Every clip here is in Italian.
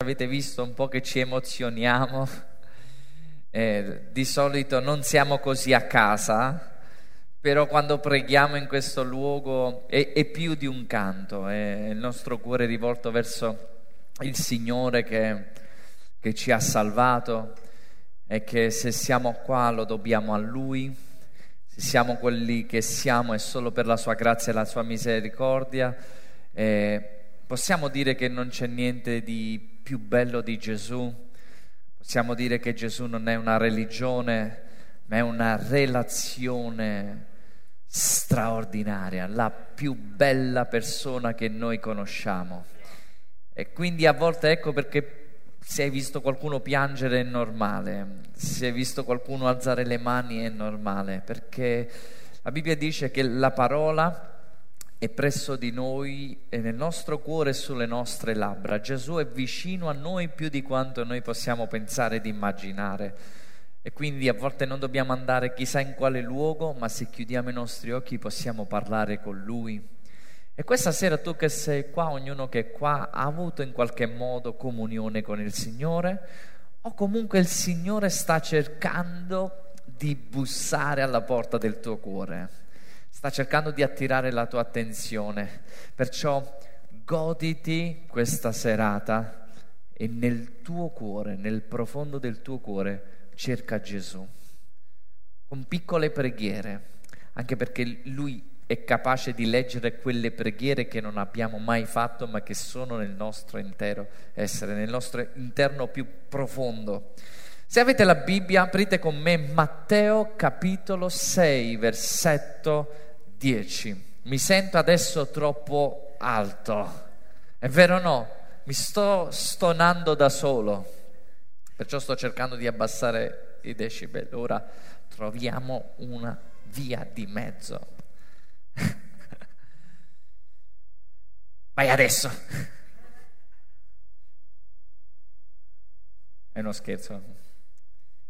avete visto un po' che ci emozioniamo. Eh, di solito non siamo così a casa, però quando preghiamo in questo luogo è, è più di un canto, è il nostro cuore rivolto verso il Signore che, che ci ha salvato e che se siamo qua lo dobbiamo a Lui, se siamo quelli che siamo è solo per la Sua grazia e la Sua misericordia. Eh, possiamo dire che non c'è niente di più bello di Gesù. Possiamo dire che Gesù non è una religione, ma è una relazione straordinaria, la più bella persona che noi conosciamo. E quindi a volte ecco perché se hai visto qualcuno piangere è normale, se hai visto qualcuno alzare le mani è normale, perché la Bibbia dice che la parola è presso di noi, è nel nostro cuore e sulle nostre labbra. Gesù è vicino a noi più di quanto noi possiamo pensare ed immaginare. E quindi a volte non dobbiamo andare chissà in quale luogo, ma se chiudiamo i nostri occhi possiamo parlare con Lui. E questa sera tu che sei qua, ognuno che è qua, ha avuto in qualche modo comunione con il Signore o comunque il Signore sta cercando di bussare alla porta del tuo cuore sta cercando di attirare la tua attenzione. Perciò goditi questa serata e nel tuo cuore, nel profondo del tuo cuore, cerca Gesù. Con piccole preghiere, anche perché Lui è capace di leggere quelle preghiere che non abbiamo mai fatto, ma che sono nel nostro intero essere, nel nostro interno più profondo. Se avete la Bibbia, aprite con me Matteo capitolo 6, versetto 10. Mi sento adesso troppo alto. È vero o no? Mi sto stonando da solo. Perciò sto cercando di abbassare i decibel. Ora troviamo una via di mezzo. Vai adesso. È uno scherzo.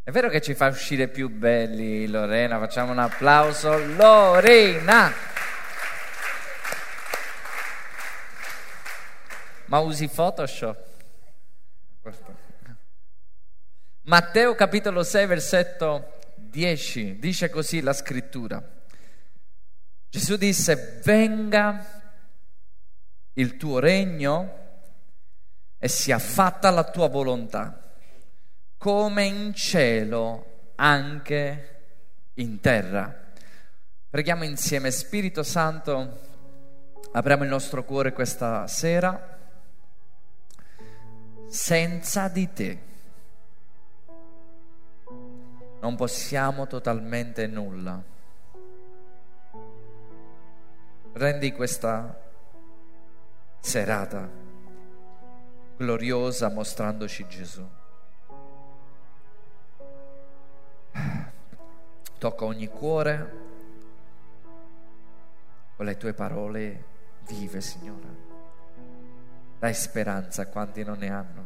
È vero che ci fa uscire più belli, Lorena? Facciamo un applauso. Lorena! Ma usi Photoshop? Matteo capitolo 6, versetto 10, dice così la scrittura. Gesù disse, venga il tuo regno e sia fatta la tua volontà come in cielo anche in terra. Preghiamo insieme, Spirito Santo, apriamo il nostro cuore questa sera. Senza di te non possiamo totalmente nulla. Rendi questa serata gloriosa mostrandoci Gesù. Tocca ogni cuore con le tue parole vive, Signore. Dai speranza a quanti non ne hanno.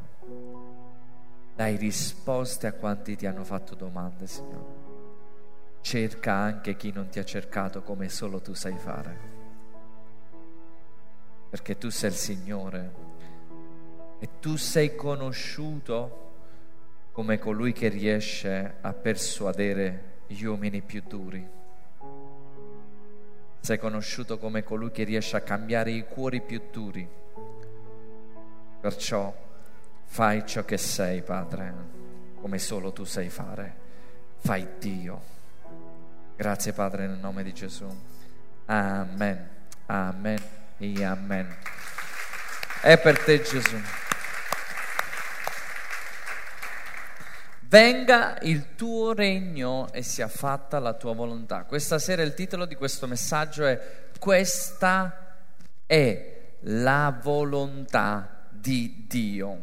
Dai risposte a quanti ti hanno fatto domande, Signore. Cerca anche chi non ti ha cercato come solo tu sai fare. Perché tu sei il Signore e tu sei conosciuto come colui che riesce a persuadere gli uomini più duri. Sei conosciuto come colui che riesce a cambiare i cuori più duri. Perciò fai ciò che sei, Padre, come solo tu sai fare. Fai Dio. Grazie, Padre, nel nome di Gesù. Amen. Amen e amen. È per te, Gesù. Venga il tuo regno e sia fatta la tua volontà. Questa sera il titolo di questo messaggio è Questa è la volontà di Dio.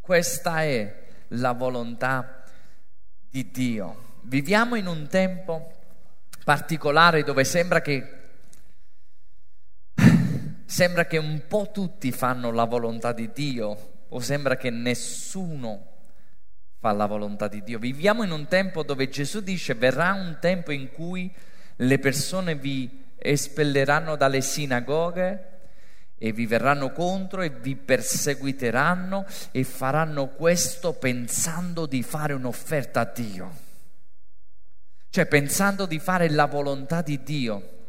Questa è la volontà di Dio. Viviamo in un tempo particolare dove sembra che sembra che un po' tutti fanno la volontà di Dio o sembra che nessuno fa la volontà di Dio. Viviamo in un tempo dove Gesù dice verrà un tempo in cui le persone vi espelleranno dalle sinagoghe e vi verranno contro e vi perseguiteranno e faranno questo pensando di fare un'offerta a Dio. Cioè pensando di fare la volontà di Dio.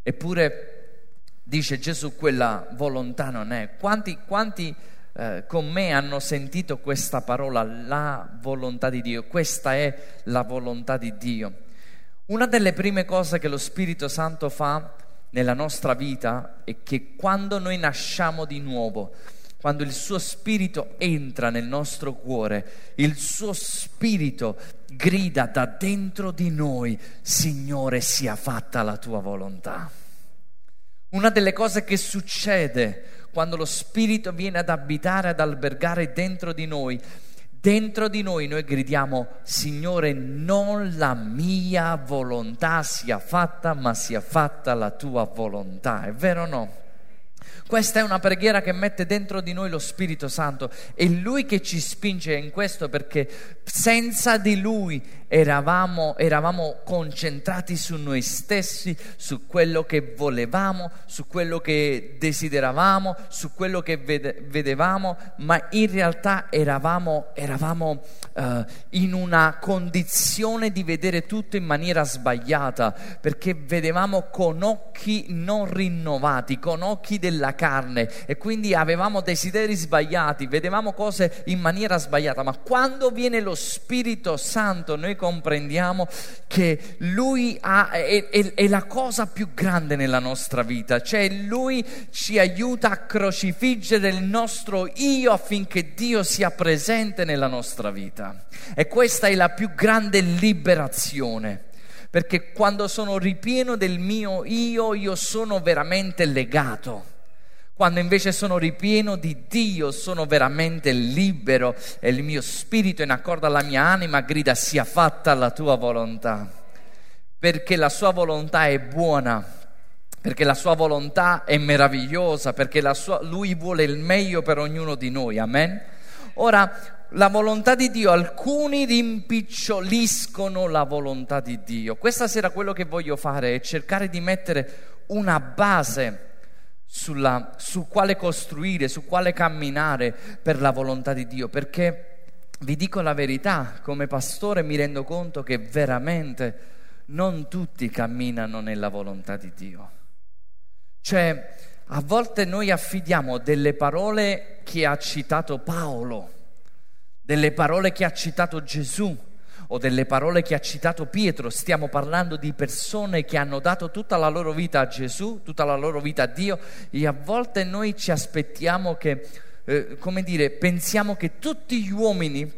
Eppure dice Gesù quella volontà non è. Quanti, quanti eh, con me hanno sentito questa parola, la volontà di Dio? Questa è la volontà di Dio. Una delle prime cose che lo Spirito Santo fa nella nostra vita è che quando noi nasciamo di nuovo, quando il suo spirito entra nel nostro cuore, il suo spirito grida da dentro di noi, Signore sia fatta la tua volontà. Una delle cose che succede quando lo spirito viene ad abitare, ad albergare dentro di noi, dentro di noi noi gridiamo, Signore, non la mia volontà sia fatta, ma sia fatta la tua volontà. È vero o no? Questa è una preghiera che mette dentro di noi lo Spirito Santo. È Lui che ci spinge in questo perché senza di Lui eravamo, eravamo concentrati su noi stessi, su quello che volevamo, su quello che desideravamo, su quello che vede, vedevamo, ma in realtà eravamo, eravamo uh, in una condizione di vedere tutto in maniera sbagliata perché vedevamo con occhi non rinnovati, con occhi della carne e quindi avevamo desideri sbagliati, vedevamo cose in maniera sbagliata, ma quando viene lo Spirito Santo noi comprendiamo che Lui ha, è, è, è la cosa più grande nella nostra vita, cioè Lui ci aiuta a crocifiggere il nostro io affinché Dio sia presente nella nostra vita. E questa è la più grande liberazione perché quando sono ripieno del mio io, io sono veramente legato. Quando invece sono ripieno di Dio, sono veramente libero e il mio spirito in accordo alla mia anima grida sia fatta la tua volontà. Perché la sua volontà è buona, perché la sua volontà è meravigliosa, perché sua, lui vuole il meglio per ognuno di noi. Amen. Ora, la volontà di Dio, alcuni rimpiccioliscono la volontà di Dio. Questa sera quello che voglio fare è cercare di mettere una base sulla, su quale costruire, su quale camminare per la volontà di Dio, perché vi dico la verità, come pastore mi rendo conto che veramente non tutti camminano nella volontà di Dio. Cioè, a volte noi affidiamo delle parole che ha citato Paolo, delle parole che ha citato Gesù, o delle parole che ha citato Pietro, stiamo parlando di persone che hanno dato tutta la loro vita a Gesù, tutta la loro vita a Dio e a volte noi ci aspettiamo che, eh, come dire, pensiamo che tutti gli uomini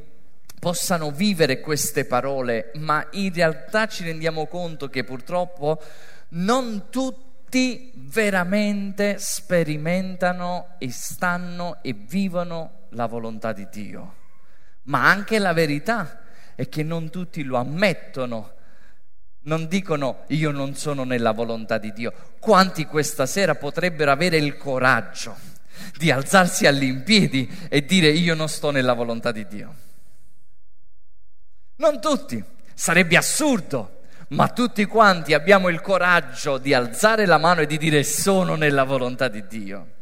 possano vivere queste parole, ma in realtà ci rendiamo conto che purtroppo non tutti veramente sperimentano e stanno e vivono la volontà di Dio. Ma anche la verità è che non tutti lo ammettono, non dicono io non sono nella volontà di Dio. Quanti questa sera potrebbero avere il coraggio di alzarsi all'impiedi e dire io non sto nella volontà di Dio? Non tutti, sarebbe assurdo, ma tutti quanti abbiamo il coraggio di alzare la mano e di dire sono nella volontà di Dio.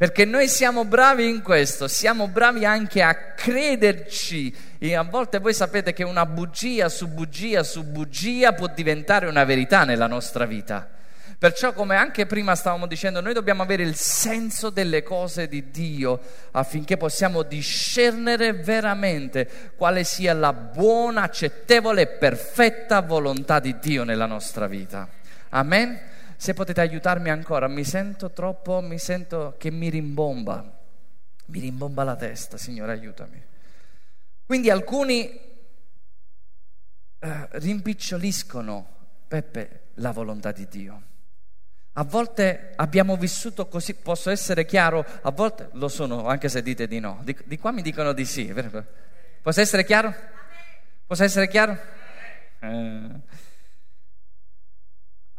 Perché noi siamo bravi in questo, siamo bravi anche a crederci. E a volte voi sapete che una bugia su bugia su bugia può diventare una verità nella nostra vita. Perciò, come anche prima stavamo dicendo, noi dobbiamo avere il senso delle cose di Dio affinché possiamo discernere veramente quale sia la buona, accettevole e perfetta volontà di Dio nella nostra vita. Amen se potete aiutarmi ancora, mi sento troppo, mi sento che mi rimbomba, mi rimbomba la testa, Signore, aiutami. Quindi alcuni eh, rimpiccioliscono, Peppe, la volontà di Dio. A volte abbiamo vissuto così, posso essere chiaro, a volte lo sono, anche se dite di no. Di, di qua mi dicono di sì. Posso essere chiaro? Posso essere chiaro? Eh.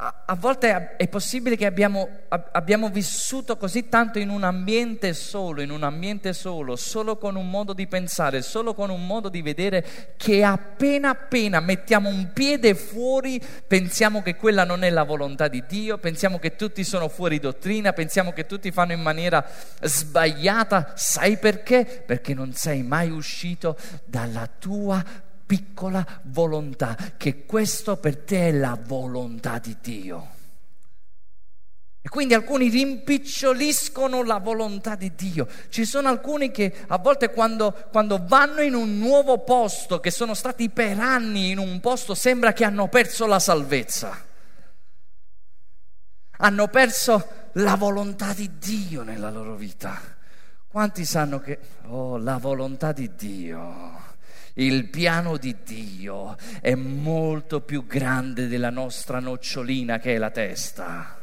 A, volte è possibile che abbiamo, abbiamo, vissuto così tanto in un ambiente solo, in un ambiente solo, solo con un modo di pensare, solo con un modo di vedere, che appena appena mettiamo un piede fuori pensiamo che quella non è la volontà di Dio, pensiamo che tutti sono fuori dottrina, pensiamo che tutti fanno in maniera sbagliata. Sai perché? Perché non sei mai uscito dalla tua piccola volontà, che questo per te è la volontà di Dio. E quindi alcuni rimpiccioliscono la volontà di Dio. Ci sono alcuni che a volte quando, quando, vanno in un nuovo posto, che sono stati per anni in un posto, sembra che hanno perso la salvezza. Hanno perso la volontà di Dio nella loro vita. Quanti sanno che, oh, la volontà di Dio il piano di Dio è molto più grande della nostra nocciolina che è la testa.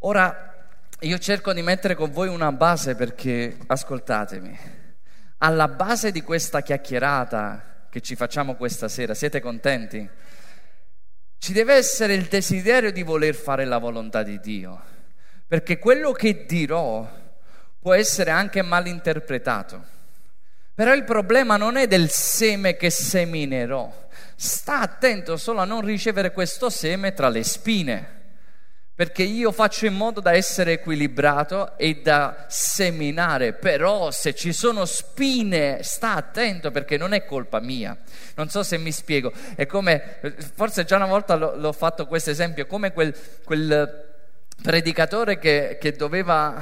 Ora, io cerco di mettere con voi una base perché, ascoltatemi, alla base di questa chiacchierata che ci facciamo questa sera, siete contenti? Ci deve essere il desiderio di voler fare la volontà di Dio, perché quello che dirò può essere anche mal interpretato. Però il problema non è del seme che seminerò. Sta attento solo a non ricevere questo seme tra le spine, perché io faccio in modo da essere equilibrato e da seminare, però se ci sono spine, sta attento perché non è colpa mia. Non so se mi spiego, è come, forse già una volta l'ho, l'ho fatto questo esempio, come quel, quel predicatore che, che doveva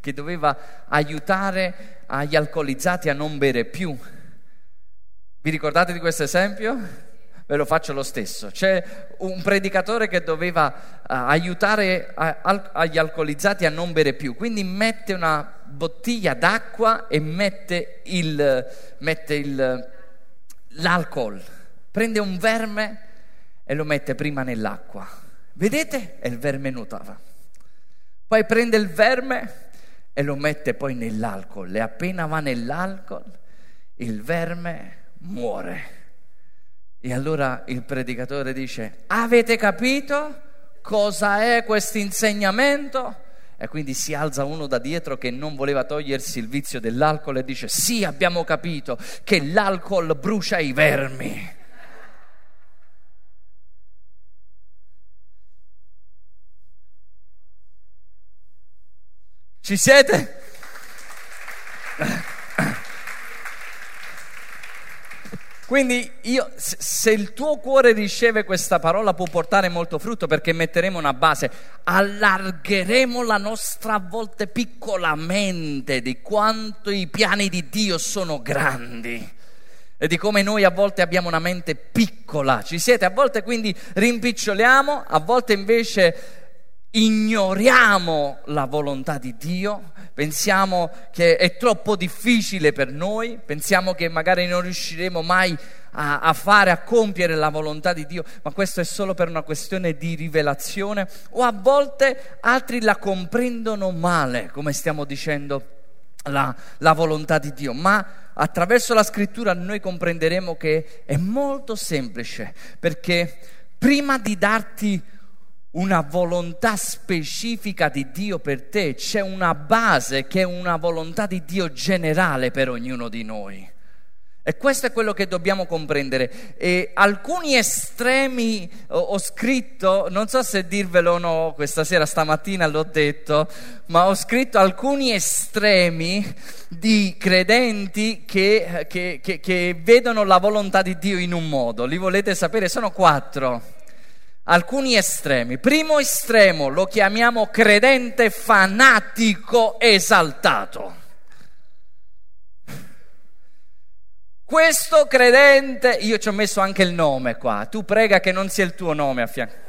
che doveva aiutare agli alcolizzati a non bere più. Vi ricordate di questo esempio? Ve lo faccio lo stesso. C'è un predicatore che doveva uh, aiutare a, a, agli alcolizzati a non bere più, quindi mette una bottiglia d'acqua e mette, il, mette il, l'alcol, prende un verme e lo mette prima nell'acqua. Vedete? E il verme nuotava. Poi prende il verme e lo mette poi nell'alcol e appena va nell'alcol il verme muore. E allora il predicatore dice, avete capito cosa è questo insegnamento? E quindi si alza uno da dietro che non voleva togliersi il vizio dell'alcol e dice, sì abbiamo capito che l'alcol brucia i vermi. Ci siete? Quindi io, se il tuo cuore riceve questa parola può portare molto frutto perché metteremo una base, allargheremo la nostra a volte piccola mente di quanto i piani di Dio sono grandi e di come noi a volte abbiamo una mente piccola. Ci siete? A volte quindi rimpiccioliamo, a volte invece ignoriamo la volontà di Dio, pensiamo che è troppo difficile per noi, pensiamo che magari non riusciremo mai a, a, fare, a compiere la volontà di Dio, ma questo è solo per una questione di rivelazione, o a volte altri la comprendono male, come stiamo dicendo, la, la volontà di Dio, ma attraverso la scrittura noi comprenderemo che è molto semplice, perché prima di darti una volontà specifica di Dio per te, c'è una base che è una volontà di Dio generale per ognuno di noi. E questo è quello che dobbiamo comprendere. E alcuni estremi ho, scritto, non so se dirvelo o no, questa sera, stamattina l'ho detto, ma ho scritto alcuni estremi di credenti che, che, che, che vedono la volontà di Dio in un modo. Li volete sapere? Sono quattro alcuni estremi. Primo estremo lo chiamiamo credente fanatico esaltato. Questo credente, io ci ho messo anche il nome qua, tu prega che non sia il tuo nome a fianco.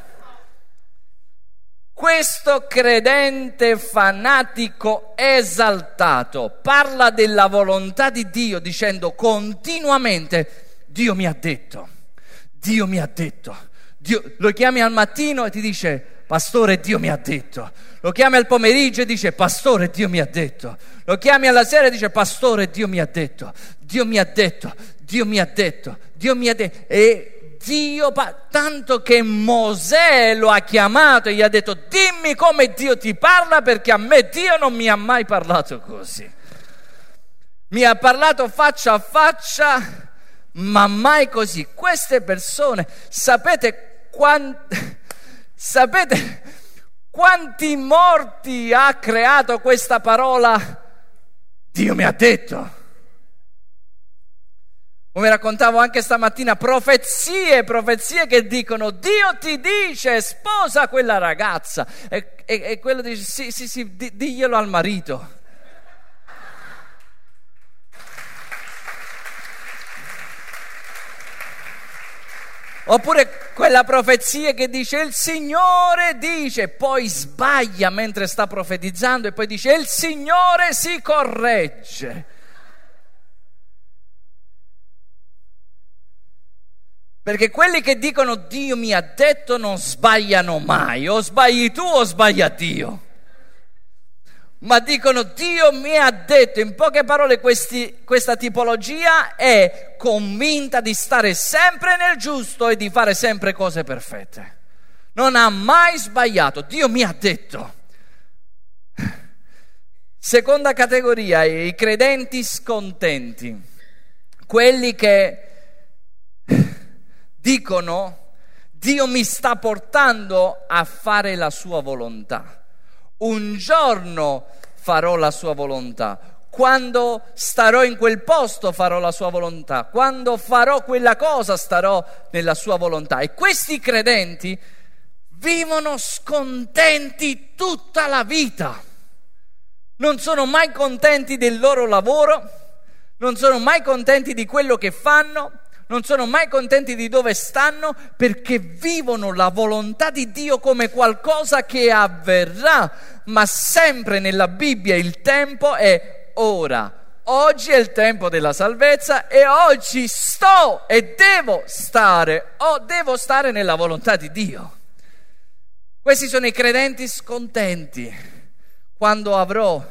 Questo credente fanatico esaltato parla della volontà di Dio dicendo continuamente Dio mi ha detto, Dio mi ha detto, Dio, lo chiami al mattino e ti dice, pastore, Dio mi ha detto. Lo chiami al pomeriggio e dice, pastore, Dio mi ha detto. Lo chiami alla sera e dice, pastore, Dio mi ha detto. Dio mi ha detto, Dio mi ha detto, Dio mi ha detto. E Dio, tanto che Mosè lo ha chiamato e gli ha detto dimmi come Dio ti parla perché a me Dio non mi ha mai parlato così. Mi ha parlato faccia a faccia, ma mai così. Queste persone, sapete quanti, sapete quanti morti ha creato questa parola? Dio mi ha detto. Come raccontavo anche stamattina, profezie, profezie che dicono Dio ti dice sposa quella ragazza e, e, e quello dice sì, sì, sì, di, diglielo al marito. Oppure quella profezia che dice il Signore dice, poi sbaglia mentre sta profetizzando e poi dice il Signore si corregge. Perché quelli che dicono Dio mi ha detto non sbagliano mai, o sbagli tu o sbaglia Dio. Ma dicono Dio mi ha detto, in poche parole questi, questa tipologia è convinta di stare sempre nel giusto e di fare sempre cose perfette. Non ha mai sbagliato, Dio mi ha detto. Seconda categoria, i credenti scontenti, quelli che dicono Dio mi sta portando a fare la sua volontà. Un giorno farò la sua volontà. Quando starò in quel posto farò la sua volontà. Quando farò quella cosa starò nella sua volontà. E questi credenti vivono scontenti tutta la vita. Non sono mai contenti del loro lavoro, non sono mai contenti di quello che fanno, non sono mai contenti di dove stanno perché vivono la volontà di Dio come qualcosa che avverrà, ma sempre nella Bibbia il tempo è ora. Oggi è il tempo della salvezza e oggi sto e devo stare, o devo stare nella volontà di Dio. Questi sono i credenti scontenti. Quando avrò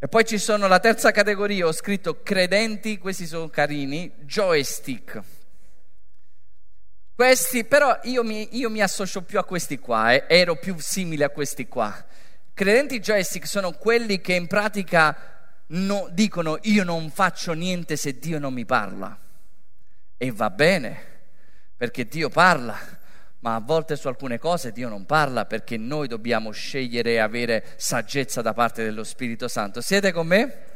e poi ci sono la terza categoria, ho scritto credenti, questi sono carini, joystick. Questi, però io mi, io mi associo più a questi qua, eh, ero più simile a questi qua. Credenti joystick sono quelli che in pratica no, dicono io non faccio niente se Dio non mi parla. E va bene, perché Dio parla, ma a volte su alcune cose Dio non parla perché noi dobbiamo scegliere e avere saggezza da parte dello Spirito Santo. Siete con me?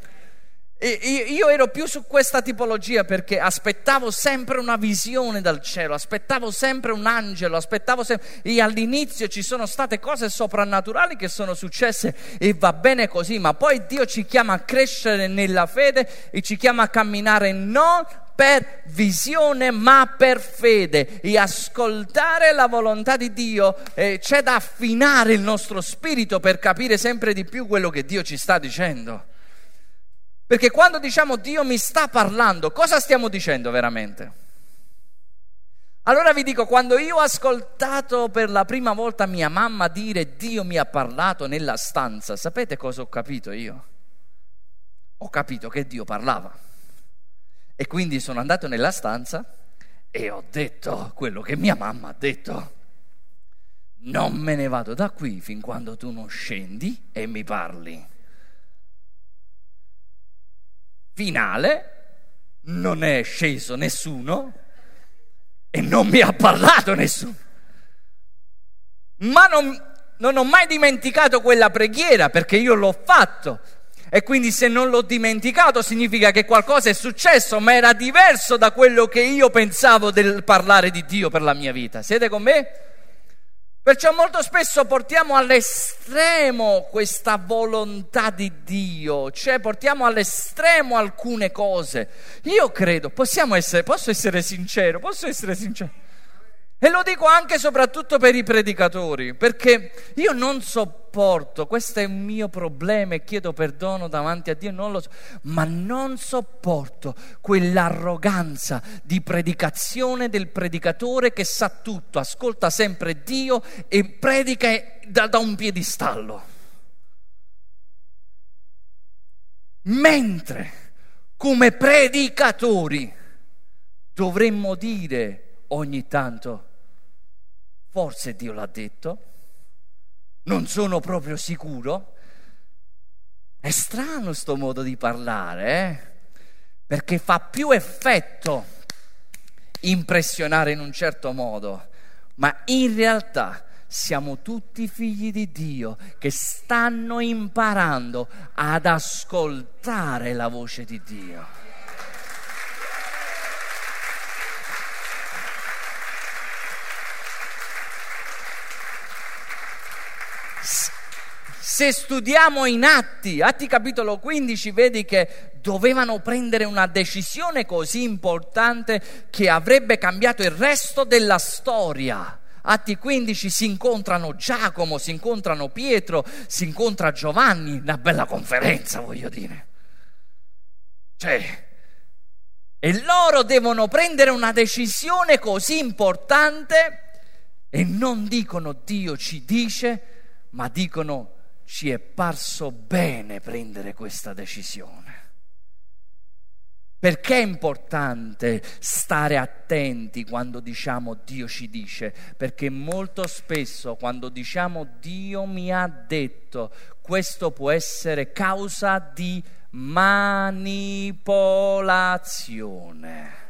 io ero più su questa tipologia perché aspettavo sempre una visione dal cielo, aspettavo sempre un angelo, aspettavo sempre... E all'inizio ci sono state cose soprannaturali che sono successe e va bene così, ma poi Dio ci chiama a crescere nella fede e ci chiama a camminare non per visione ma per fede e ascoltare la volontà di Dio eh, c'è da affinare il nostro spirito per capire sempre di più quello che Dio ci sta dicendo. Perché quando diciamo Dio mi sta parlando, cosa stiamo dicendo veramente? Allora vi dico, quando io ho ascoltato per la prima volta mia mamma dire Dio mi ha parlato nella stanza, sapete cosa ho capito io? Ho capito che Dio parlava. E quindi sono andato nella stanza e ho detto quello che mia mamma ha detto. Non me ne vado da qui fin quando tu non scendi e mi parli. Finale, non è sceso nessuno e non mi ha parlato nessuno. Ma non, non ho mai dimenticato quella preghiera perché io l'ho fatto e quindi se non l'ho dimenticato significa che qualcosa è successo, ma era diverso da quello che io pensavo del parlare di Dio per la mia vita. Siete con me? Perciò molto spesso portiamo all'estremo questa volontà di Dio, cioè portiamo all'estremo alcune cose. Io credo, possiamo essere, posso essere sincero, posso essere sincero. E lo dico anche e soprattutto per i predicatori, perché io non sopporto, questo è un mio problema e chiedo perdono davanti a Dio, non lo so, ma non sopporto quell'arroganza di predicazione del predicatore che sa tutto, ascolta sempre Dio e predica da, da un piedistallo. Mentre come predicatori dovremmo dire ogni tanto, forse Dio l'ha detto, non sono proprio sicuro. È strano sto modo di parlare, eh? perché fa più effetto impressionare in un certo modo, ma in realtà siamo tutti figli di Dio che stanno imparando ad ascoltare la voce di Dio. Se studiamo in Atti, Atti capitolo 15, vedi che dovevano prendere una decisione così importante che avrebbe cambiato il resto della storia. Atti 15 si incontrano Giacomo, si incontrano Pietro, si incontra Giovanni, una bella conferenza voglio dire. Cioè, e loro devono prendere una decisione così importante e non dicono Dio ci dice, ma dicono ci è parso bene prendere questa decisione. Perché è importante stare attenti quando diciamo Dio ci dice? Perché molto spesso quando diciamo Dio mi ha detto, questo può essere causa di manipolazione.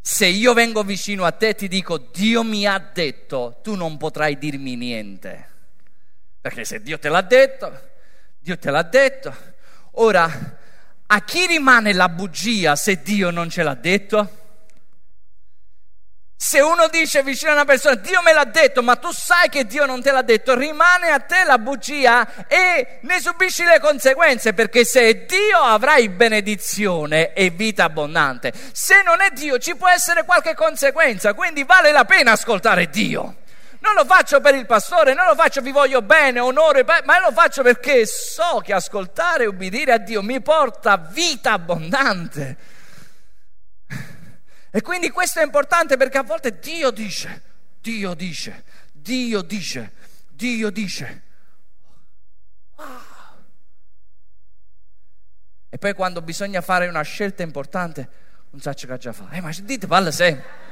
Se io vengo vicino a te e ti dico Dio mi ha detto, tu non potrai dirmi niente. Perché se Dio te l'ha detto, Dio te l'ha detto. Ora, a chi rimane la bugia se Dio non ce l'ha detto? Se uno dice vicino a una persona, Dio me l'ha detto, ma tu sai che Dio non te l'ha detto, rimane a te la bugia e ne subisci le conseguenze, perché se è Dio avrai benedizione e vita abbondante. Se non è Dio ci può essere qualche conseguenza, quindi vale la pena ascoltare Dio. Non lo faccio per il pastore, non lo faccio vi voglio bene, onore, ma lo faccio perché so che ascoltare e ubbidire a Dio mi porta vita abbondante. E quindi questo è importante perché a volte Dio dice, Dio dice, Dio dice, Dio dice. Wow. E poi quando bisogna fare una scelta importante, non sa che già fa. Eh, ma dite palle sempre.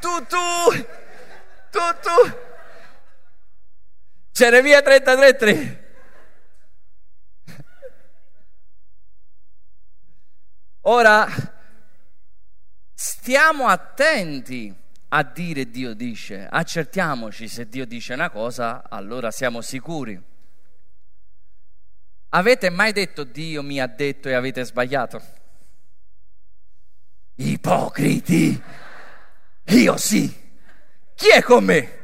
Tu, tu, tu, tu. Geremia 33, 3. Ora, stiamo attenti a dire Dio dice, accertiamoci se Dio dice una cosa, allora siamo sicuri. Avete mai detto Dio mi ha detto e avete sbagliato? Ipocriti! Io sì! Chi è con me?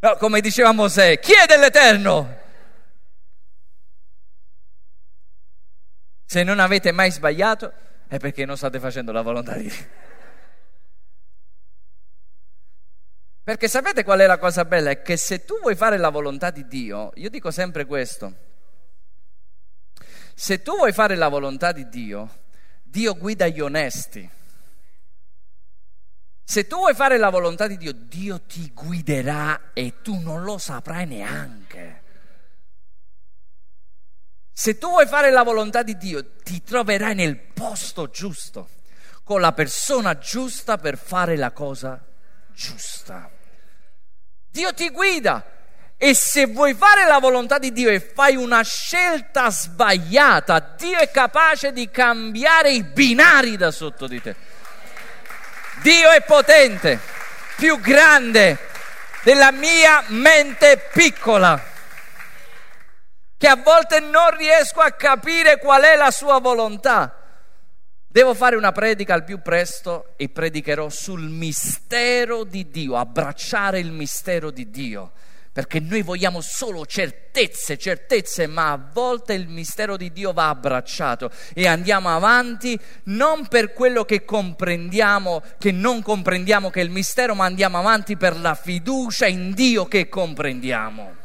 No, come diceva Mosè, chiede l'Eterno. Se non avete mai sbagliato è perché non state facendo la volontà di Dio. Perché sapete qual è la cosa bella? È che se tu vuoi fare la volontà di Dio, io dico sempre questo, se tu vuoi fare la volontà di Dio, Dio guida gli onesti. Se tu vuoi fare la volontà di Dio, Dio ti guiderà e tu non lo saprai neanche. Se tu vuoi fare la volontà di Dio, ti troverai nel posto giusto, con la persona giusta per fare la cosa giusta. Dio ti guida e se vuoi fare la volontà di Dio e fai una scelta sbagliata, Dio è capace di cambiare i binari da sotto di te. Dio è potente, più grande della mia mente piccola, che a volte non riesco a capire qual è la sua volontà. Devo fare una predica al più presto e predicherò sul mistero di Dio, abbracciare il mistero di Dio perché noi vogliamo solo certezze, certezze, ma a volte il mistero di Dio va abbracciato e andiamo avanti non per quello che comprendiamo, che non comprendiamo che è il mistero, ma andiamo avanti per la fiducia in Dio che comprendiamo.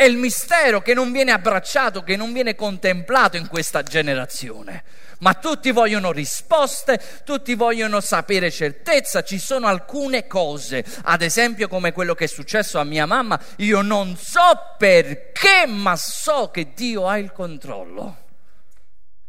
È il mistero che non viene abbracciato, che non viene contemplato in questa generazione. Ma tutti vogliono risposte, tutti vogliono sapere certezza. Ci sono alcune cose, ad esempio come quello che è successo a mia mamma. Io non so perché, ma so che Dio ha il controllo.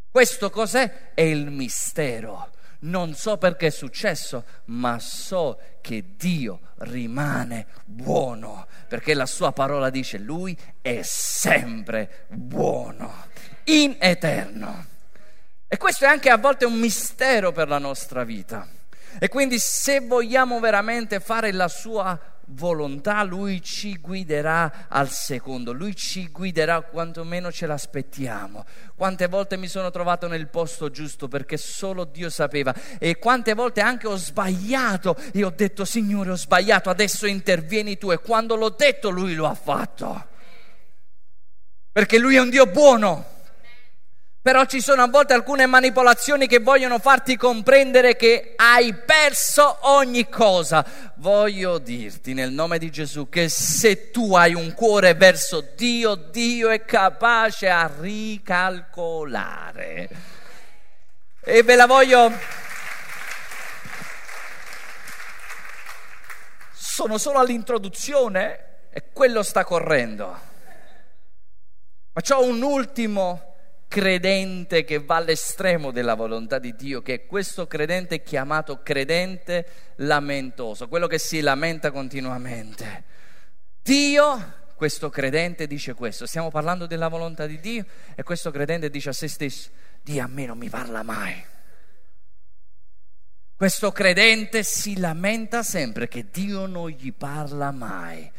Questo cos'è? È il mistero. Non so perché è successo, ma so che Dio rimane buono, perché la sua parola dice lui è sempre buono, in eterno. E questo è anche a volte un mistero per la nostra vita. E quindi se vogliamo veramente fare la sua volontà, lui ci guiderà al secondo, lui ci guiderà quantomeno ce l'aspettiamo. Quante volte mi sono trovato nel posto giusto perché solo Dio sapeva e quante volte anche ho sbagliato e ho detto Signore ho sbagliato, adesso intervieni tu e quando l'ho detto lui lo ha fatto. Perché lui è un Dio buono. Però ci sono a volte alcune manipolazioni che vogliono farti comprendere che hai perso ogni cosa. Voglio dirti nel nome di Gesù che se tu hai un cuore verso Dio, Dio è capace a ricalcolare. E ve la voglio... Sono solo all'introduzione e quello sta correndo. Ma c'ho un ultimo credente che va all'estremo della volontà di Dio, che è questo credente chiamato credente lamentoso, quello che si lamenta continuamente. Dio, questo credente dice questo, stiamo parlando della volontà di Dio e questo credente dice a se stesso, Dio a me non mi parla mai. Questo credente si lamenta sempre che Dio non gli parla mai.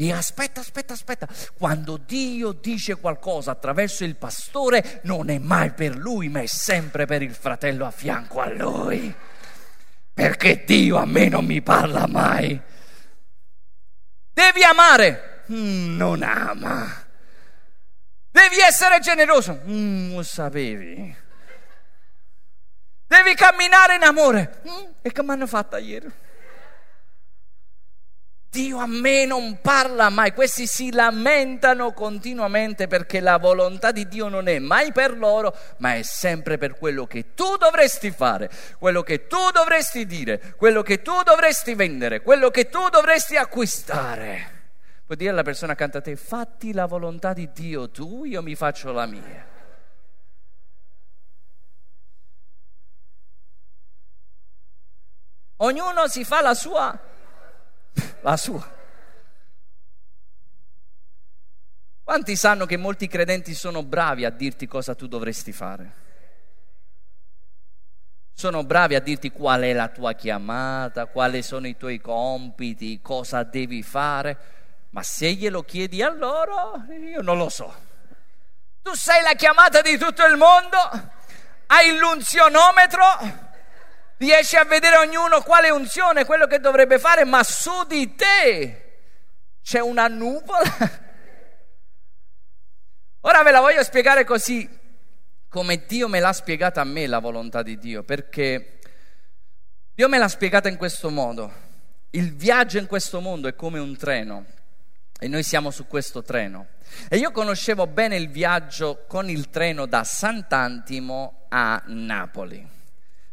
E aspetta, aspetta, aspetta, quando Dio dice qualcosa attraverso il pastore non è mai per lui, ma è sempre per il fratello a fianco a lui. Perché Dio a me non mi parla mai. Devi amare, mm, non ama. Devi essere generoso, mm, lo sapevi. Devi camminare in amore. Mm, e mi hanno fatta ieri? Dio a me non parla mai, questi si lamentano continuamente perché la volontà di Dio non è mai per loro, ma è sempre per quello che tu dovresti fare, quello che tu dovresti dire, quello che tu dovresti vendere, quello che tu dovresti acquistare. Puoi dire alla persona accanto a te, fatti la volontà di Dio tu, io mi faccio la mia. Ognuno si fa la sua la sua. Quanti sanno che molti credenti sono bravi a dirti cosa tu dovresti fare? Sono bravi a dirti qual è la tua chiamata, quali sono i tuoi compiti, cosa devi fare, ma se glielo chiedi a loro, io non lo so. Tu sei la chiamata di tutto il mondo, hai l'unzionometro, riesci a vedere ognuno quale unzione, quello che dovrebbe fare, ma su di te c'è una nuvola. Ora ve la voglio spiegare così, come Dio me l'ha spiegata a me la volontà di Dio, perché Dio me l'ha spiegata in questo modo. Il viaggio in questo mondo è come un treno e noi siamo su questo treno. E io conoscevo bene il viaggio con il treno da Sant'Antimo a Napoli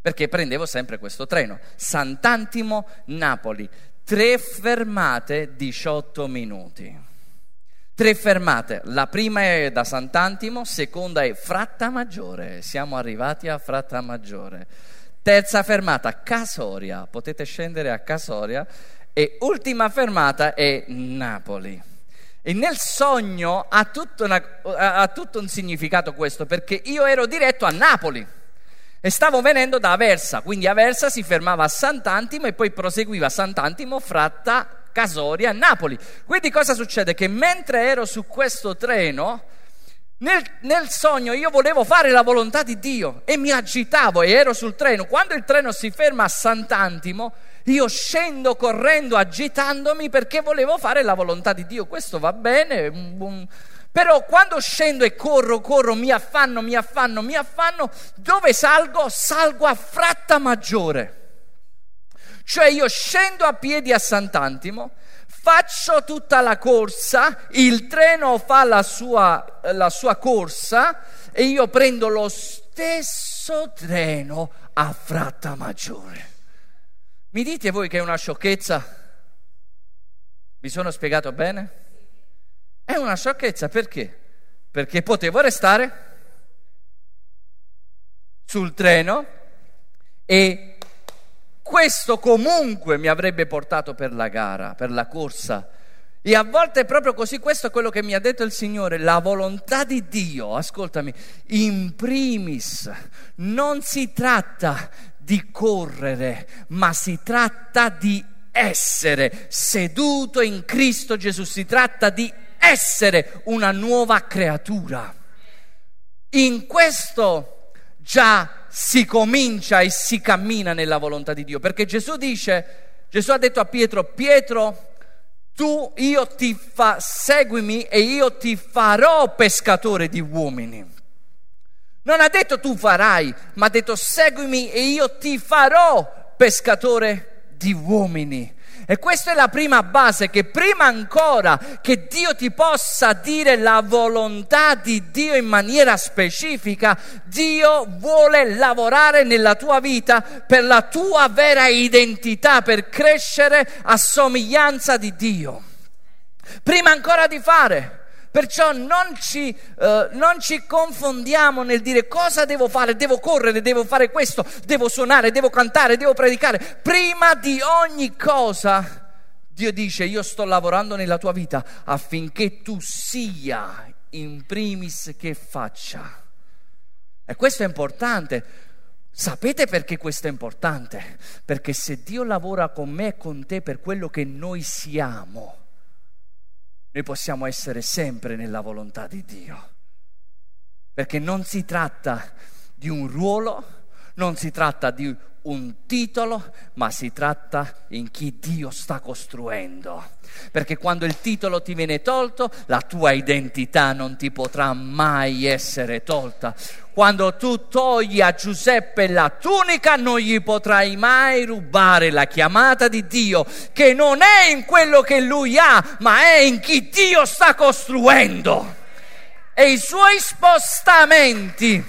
perché prendevo sempre questo treno. Sant'Antimo, Napoli, tre fermate, 18 minuti. Tre fermate, la prima è da Sant'Antimo, seconda è Frattamaggiore, siamo arrivati a Frattamaggiore. Terza fermata, Casoria, potete scendere a Casoria. E ultima fermata è Napoli. E nel sogno ha tutto, una, ha tutto un significato questo, perché io ero diretto a Napoli e stavo venendo da Aversa, quindi Aversa si fermava a Sant'Antimo e poi proseguiva a Sant'Antimo, Fratta, Casoria, Napoli. Quindi cosa succede? Che mentre ero su questo treno, nel, nel, sogno io volevo fare la volontà di Dio e mi agitavo e ero sul treno. Quando il treno si ferma a Sant'Antimo, io scendo correndo, agitandomi perché volevo fare la volontà di Dio. Questo va bene, un, un, però quando scendo e corro, corro, mi affanno, mi affanno, mi affanno, dove salgo? Salgo a Fratta Maggiore. Cioè io scendo a piedi a Sant'Antimo, faccio tutta la corsa, il treno fa la sua, la sua corsa e io prendo lo stesso treno a fratta maggiore. Mi dite voi che è una sciocchezza? Mi sono spiegato bene? È una sciocchezza perché? Perché potevo restare sul treno e questo comunque mi avrebbe portato per la gara, per la corsa. E a volte è proprio così, questo è quello che mi ha detto il Signore, la volontà di Dio, ascoltami, in primis non si tratta di correre, ma si tratta di essere seduto in Cristo Gesù, si tratta di essere una nuova creatura. In questo già si comincia e si cammina nella volontà di Dio, perché Gesù dice, Gesù ha detto a Pietro, Pietro, tu, io ti fa, seguimi e io ti farò pescatore di uomini. Non ha detto tu farai, ma ha detto seguimi e io ti farò pescatore di uomini. E questa è la prima base, che prima ancora che Dio ti possa dire la volontà di Dio in maniera specifica, Dio vuole lavorare nella tua vita per la tua vera identità, per crescere a somiglianza di Dio. Prima ancora di fare. Perciò non ci, uh, non ci, confondiamo nel dire cosa devo fare, devo correre, devo fare questo, devo suonare, devo cantare, devo predicare. Prima di ogni cosa, Dio dice io sto lavorando nella tua vita affinché tu sia in primis che faccia. E questo è importante. Sapete perché questo è importante? Perché se Dio lavora con me e con te per quello che noi siamo, noi possiamo essere sempre nella volontà di Dio. Perché non si tratta di un ruolo, non si tratta di un titolo, ma si tratta in chi Dio sta costruendo. Perché quando il titolo ti viene tolto, la tua identità non ti potrà mai essere tolta. Quando tu togli a Giuseppe la tunica, non gli potrai mai rubare la chiamata di Dio, che non è in quello che lui ha, ma è in chi Dio sta costruendo. E i suoi spostamenti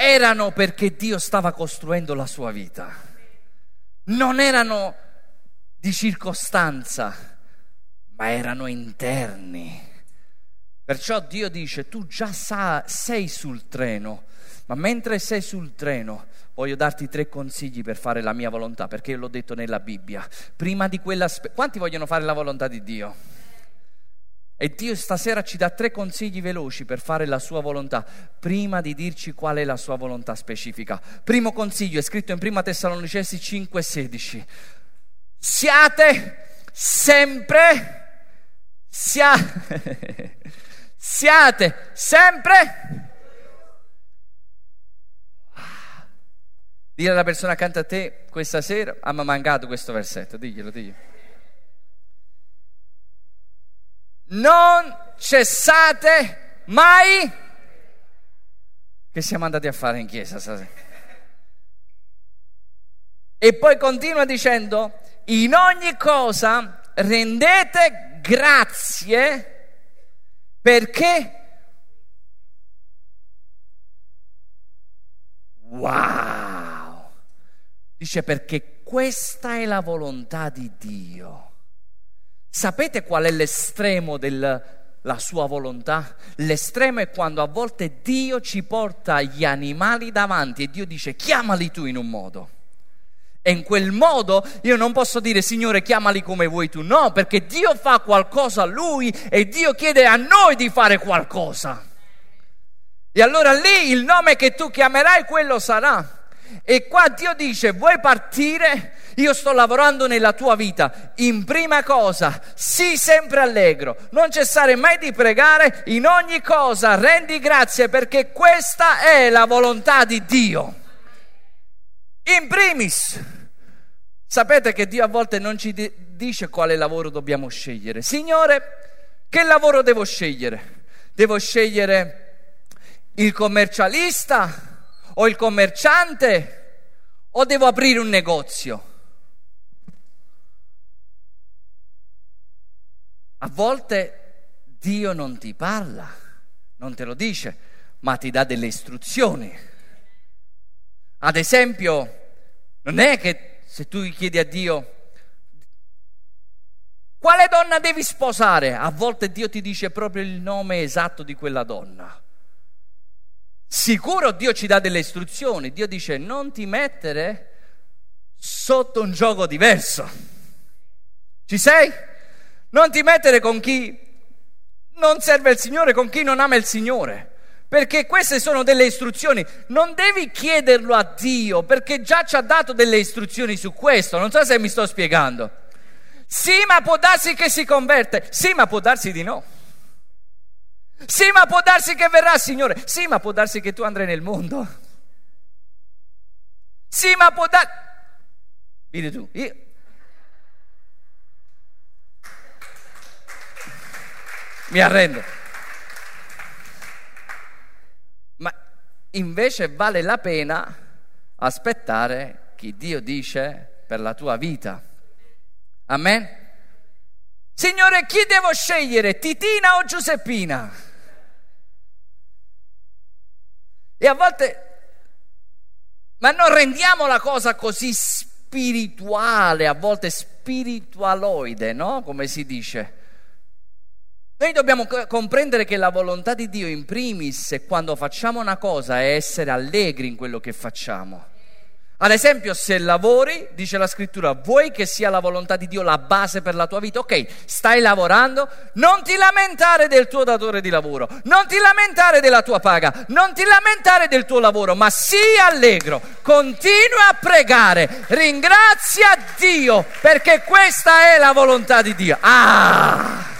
erano perché Dio stava costruendo la sua vita, non erano di circostanza, ma erano interni. Perciò Dio dice, tu già sa, sei sul treno, ma mentre sei sul treno voglio darti tre consigli per fare la mia volontà, perché l'ho detto nella Bibbia. Prima di quella... Quanti vogliono fare la volontà di Dio? E Dio stasera ci dà tre consigli veloci per fare la sua volontà, prima di dirci qual è la sua volontà specifica. Primo consiglio è scritto in Prima Tessalonicesi 5:16. Siate sempre, sia, siate sempre. Dire alla persona accanto a te questa sera, ah, ha mancato questo versetto, diglielo, diglielo. Non cessate mai. Che siamo andati a fare in chiesa stasera? E poi continua dicendo, in ogni cosa rendete grazie perché... Wow! Dice perché questa è la volontà di Dio Sapete qual è l'estremo della sua volontà? L'estremo è quando a volte Dio ci porta gli animali davanti e Dio dice chiamali tu in un modo. E in quel modo io non posso dire Signore chiamali come vuoi tu, no, perché Dio fa qualcosa a Lui e Dio chiede a noi di fare qualcosa. E allora lì il nome che tu chiamerai quello sarà. E qua Dio dice, vuoi partire? Io sto lavorando nella tua vita. In prima cosa, sii sempre allegro, non cessare mai di pregare, in ogni cosa rendi grazie perché questa è la volontà di Dio. In primis, sapete che Dio a volte non ci dice quale lavoro dobbiamo scegliere. Signore, che lavoro devo scegliere? Devo scegliere il commercialista? o il commerciante o devo aprire un negozio? A volte Dio non ti parla, non te lo dice, ma ti dà delle istruzioni. Ad esempio, non è che se tu chiedi a Dio quale donna devi sposare, a volte Dio ti dice proprio il nome esatto di quella donna. Sicuro Dio ci dà delle istruzioni, Dio dice non ti mettere sotto un gioco diverso. Ci sei? Non ti mettere con chi non serve il Signore, con chi non ama il Signore. Perché queste sono delle istruzioni. Non devi chiederlo a Dio, perché già ci ha dato delle istruzioni su questo. Non so se mi sto spiegando. Sì, ma può darsi che si converte. Sì, ma può darsi di no. Sì, ma può darsi che verrà il Signore. Sì, ma può darsi che tu andrai nel mondo. Sì, ma può darsi... Vedi tu, io, mi arrendo. Ma invece vale la pena aspettare chi Dio dice per la tua vita. Amen? Signore, chi devo scegliere, Titina o Giuseppina? E a volte, ma non rendiamo la cosa così spirituale, a volte spiritualoide, no? Come si dice. Noi dobbiamo comprendere che la volontà di Dio in primis quando facciamo una cosa è essere allegri in quello che facciamo. Ad esempio, se lavori, dice la scrittura, vuoi che sia la volontà di Dio la base per la tua vita? Ok, stai lavorando, non ti lamentare del tuo datore di lavoro, non ti lamentare della tua paga, non ti lamentare del tuo lavoro, ma sii allegro, continua a pregare, ringrazia Dio perché questa è la volontà di Dio. Ah!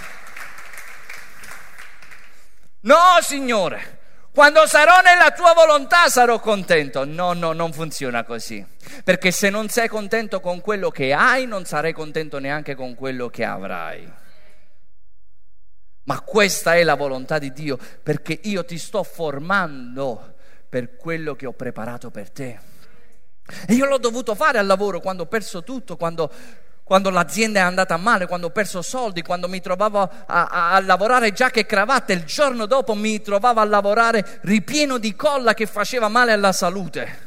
No, Signore, quando sarò nella tua volontà sarò contento. No, no, non funziona così. Perché se non sei contento con quello che hai, non sarai contento neanche con quello che avrai. Ma questa è la volontà di Dio, perché io ti sto formando per quello che ho preparato per te. E io l'ho dovuto fare al lavoro quando ho perso tutto, quando quando l'azienda è andata male, quando ho perso soldi, quando mi trovavo a, a, a lavorare giacca e cravatta, il giorno dopo mi trovavo a lavorare ripieno di colla che faceva male alla salute.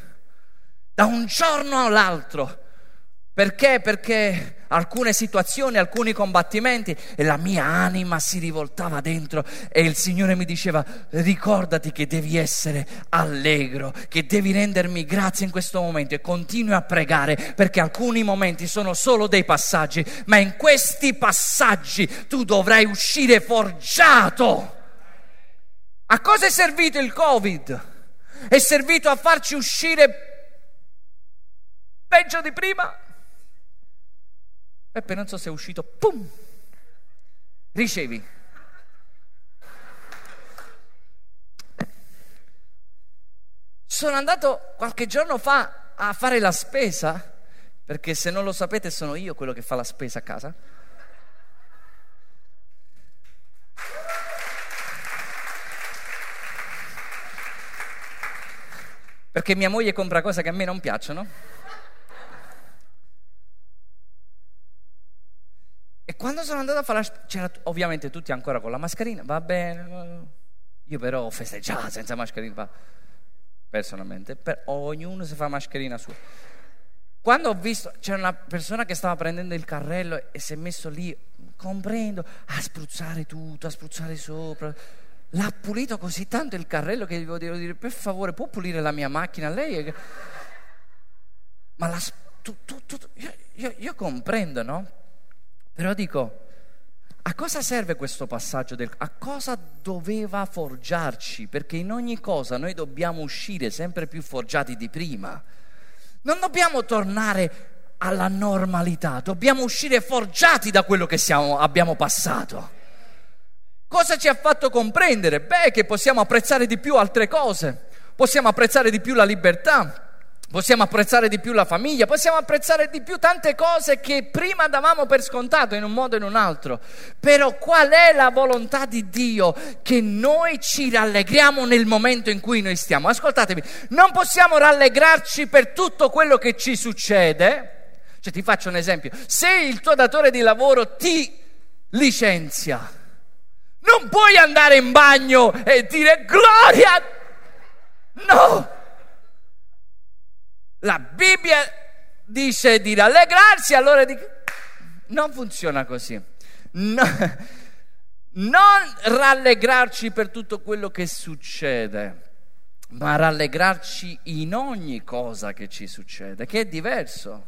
Da un giorno all'altro perché? Perché alcune situazioni, alcuni combattimenti e la mia anima si rivoltava dentro e il Signore mi diceva ricordati che devi essere allegro, che devi rendermi grazie in questo momento e continui a pregare perché alcuni momenti sono solo dei passaggi, ma in questi passaggi tu dovrai uscire forgiato. A cosa è servito il Covid? È servito a farci uscire peggio di prima? Peppe non so se è uscito, pum, ricevi. Sono andato qualche giorno fa a fare la spesa, perché se non lo sapete sono io quello che fa la spesa a casa. Perché mia moglie compra cose che a me non piacciono. E quando sono andato a fare la c'era ovviamente tutti ancora con la mascherina, va bene, io però ho festeggiato senza mascherina, va. personalmente, per, ognuno si fa mascherina sua. Quando ho visto, c'era una persona che stava prendendo il carrello e si è messo lì, comprendo, a spruzzare tutto, a spruzzare sopra. L'ha pulito così tanto il carrello che gli volevo dire, per favore, può pulire la mia macchina? Lei. Ma la... Tu, tu, tu, io, io, io comprendo, no? Però dico, a cosa serve questo passaggio? Del, a cosa doveva forgiarci? Perché in ogni cosa noi dobbiamo uscire sempre più forgiati di prima. Non dobbiamo tornare alla normalità, dobbiamo uscire forgiati da quello che siamo, abbiamo passato. Cosa ci ha fatto comprendere? Beh, che possiamo apprezzare di più altre cose, possiamo apprezzare di più la libertà, possiamo apprezzare di più la famiglia, possiamo apprezzare di più tante cose che prima davamo per scontato in un modo o in un altro. Però qual è la volontà di Dio? Che noi ci rallegriamo nel momento in cui noi stiamo. Ascoltatemi, non possiamo rallegrarci per tutto quello che ci succede. Cioè ti faccio un esempio, se il tuo datore di lavoro ti licenzia, non puoi andare in bagno e dire gloria. No! La Bibbia dice di rallegrarsi, allora dico, non funziona così. No, non rallegrarci per tutto quello che succede, ma rallegrarci in ogni cosa che ci succede, che è diverso.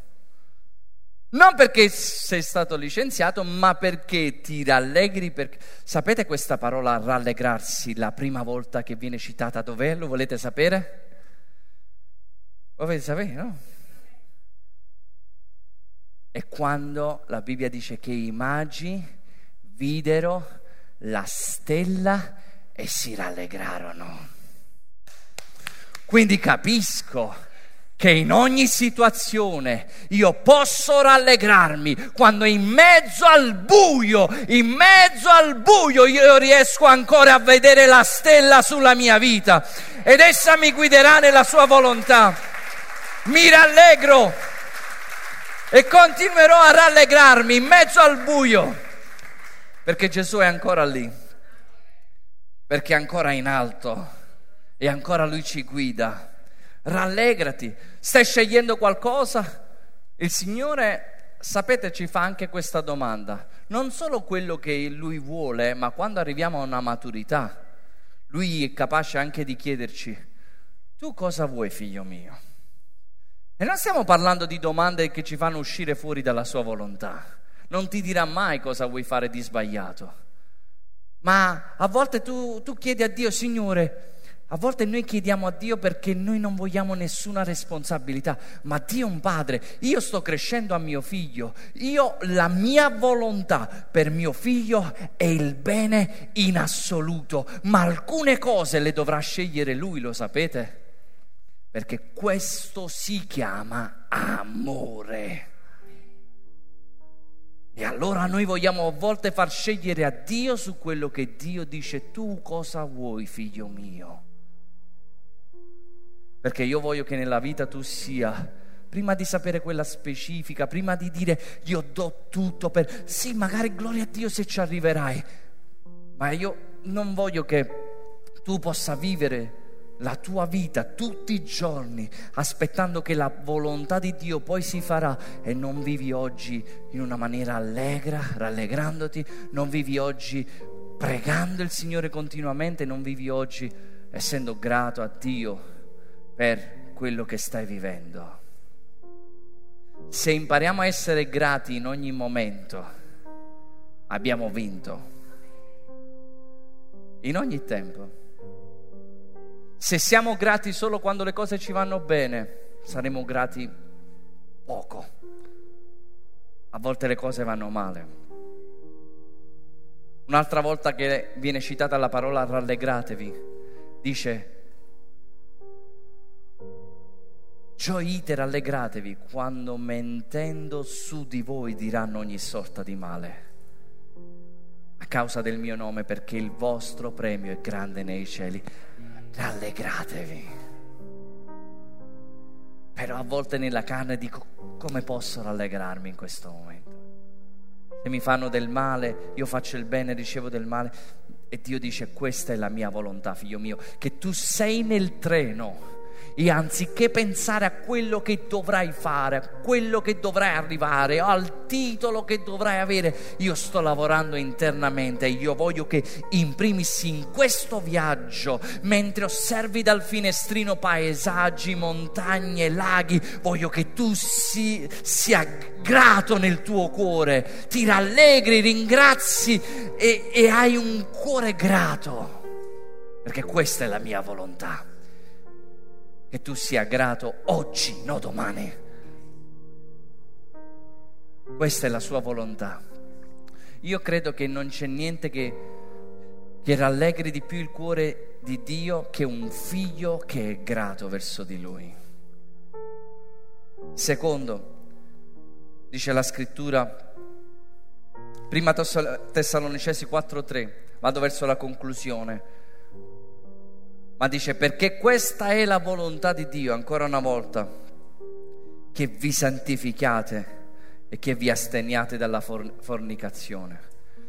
Non perché sei stato licenziato, ma perché ti rallegri. Perché... Sapete questa parola rallegrarsi la prima volta che viene citata dov'è? Lo volete sapere? Volete sapere, no? È quando la Bibbia dice che i magi videro la stella e si rallegrarono. Quindi capisco che in ogni situazione io posso rallegrarmi quando in mezzo al buio, in mezzo al buio io riesco ancora a vedere la stella sulla mia vita ed essa mi guiderà nella sua volontà mi rallegro e continuerò a rallegrarmi in mezzo al buio, perché Gesù è ancora lì, perché è ancora in alto e ancora Lui ci guida. Rallegrati, stai scegliendo qualcosa? Il Signore, sapete, ci fa anche questa domanda, non solo quello che Lui vuole, ma quando arriviamo a una maturità, Lui è capace anche di chiederci, tu cosa vuoi figlio mio? E non stiamo parlando di domande che ci fanno uscire fuori dalla sua volontà. Non ti dirà mai cosa vuoi fare di sbagliato. Ma a volte tu, tu chiedi a Dio, Signore, a volte noi chiediamo a Dio perché noi non vogliamo nessuna responsabilità, ma Dio è un padre, io sto crescendo a mio figlio, io la mia volontà per mio figlio è il bene in assoluto, ma alcune cose le dovrà scegliere lui, lo sapete? Perché questo si chiama amore. E allora noi vogliamo a volte far scegliere a Dio su quello che Dio dice, tu cosa vuoi figlio mio? Perché io voglio che nella vita tu sia, prima di sapere quella specifica, prima di dire io do tutto per, sì magari gloria a Dio se ci arriverai, ma io non voglio che tu possa vivere la tua vita tutti i giorni aspettando che la volontà di Dio poi si farà e non vivi oggi in una maniera allegra, rallegrandoti, non vivi oggi pregando il Signore continuamente, non vivi oggi essendo grato a Dio per quello che stai vivendo. Se impariamo a essere grati in ogni momento, abbiamo vinto. In ogni tempo. Se siamo grati solo quando le cose ci vanno bene, saremo grati poco. A volte le cose vanno male. Un'altra volta che viene citata la parola rallegratevi, dice gioite, rallegratevi quando mentendo su di voi diranno ogni sorta di male a causa del mio nome perché il vostro premio è grande nei cieli rallegratevi. Però a volte nella carne dico, come posso rallegrarmi in questo momento? Se mi fanno del male, io faccio il bene, ricevo del male. E Dio dice, questa è la mia volontà, figlio mio, che tu sei nel treno e anziché pensare a quello che dovrai fare, a quello che dovrai arrivare, al titolo che dovrai avere, io sto lavorando internamente. E io voglio che in primis in questo viaggio, mentre osservi dal finestrino paesaggi, montagne, laghi, voglio che tu si, sia grato nel tuo cuore, ti rallegri, ringrazi e, e hai un cuore grato, perché questa è la mia volontà che tu sia grato oggi, non domani. Questa è la sua volontà. Io credo che non c'è niente che, che rallegri di più il cuore di Dio che un figlio che è grato verso di Lui. Secondo, dice la scrittura, prima Tessalonicesi 4.3, vado verso la conclusione, ma dice perché questa è la volontà di Dio, ancora una volta, che vi santificate e che vi asteniate dalla fornicazione.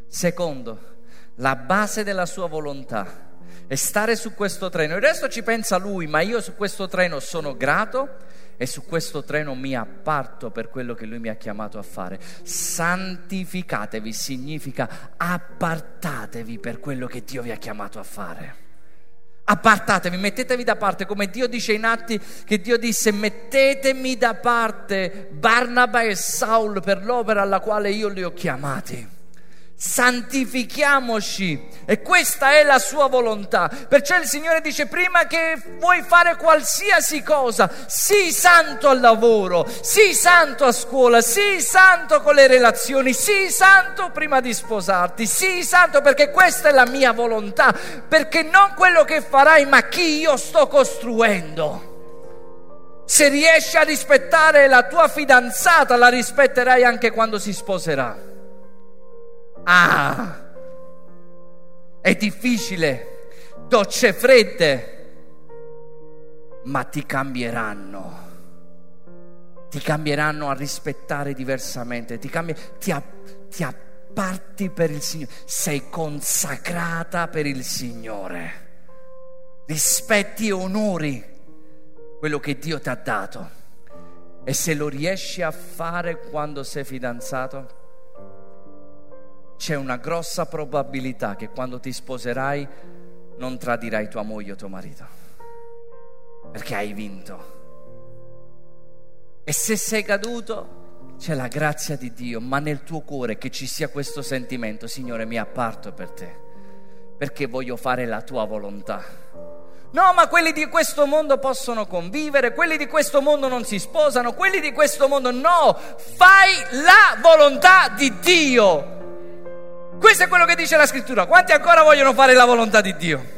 Secondo, la base della sua volontà è stare su questo treno. Il resto ci pensa lui, ma io su questo treno sono grato e su questo treno mi apparto per quello che lui mi ha chiamato a fare. Santificatevi significa appartatevi per quello che Dio vi ha chiamato a fare. Appartatevi, mettetevi da parte, come Dio dice in atti che Dio disse mettetemi da parte Barnaba e Saul per l'opera alla quale io li ho chiamati santifichiamoci e questa è la sua volontà. Perciò il Signore dice prima che vuoi fare qualsiasi cosa, sii santo al lavoro, sii santo a scuola, sii santo con le relazioni, sii santo prima di sposarti, sii santo perché questa è la mia volontà, perché non quello che farai ma chi io sto costruendo. Se riesci a rispettare la tua fidanzata, la rispetterai anche quando si sposerà. Ah, è difficile, docce fredde, ma ti cambieranno. Ti cambieranno a rispettare diversamente, ti, cambi- ti, app- ti apparti per il Signore, sei consacrata per il Signore. Rispetti e onori quello che Dio ti ha dato. E se lo riesci a fare quando sei fidanzato, c'è una grossa probabilità che quando ti sposerai non tradirai tua moglie o tuo marito, perché hai vinto. E se sei caduto, c'è la grazia di Dio, ma nel tuo cuore che ci sia questo sentimento, Signore, mi apparto per te, perché voglio fare la tua volontà. No, ma quelli di questo mondo possono convivere, quelli di questo mondo non si sposano, quelli di questo mondo no, fai la volontà di Dio. Questo è quello che dice la scrittura. Quanti ancora vogliono fare la volontà di Dio?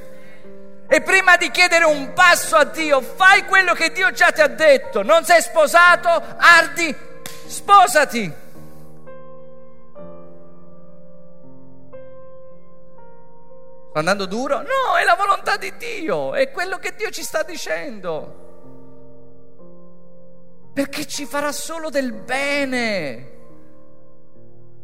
E prima di chiedere un passo a Dio, fai quello che Dio già ti ha detto. Non sei sposato? Ardi, sposati. Sto andando duro? No, è la volontà di Dio, è quello che Dio ci sta dicendo. Perché ci farà solo del bene.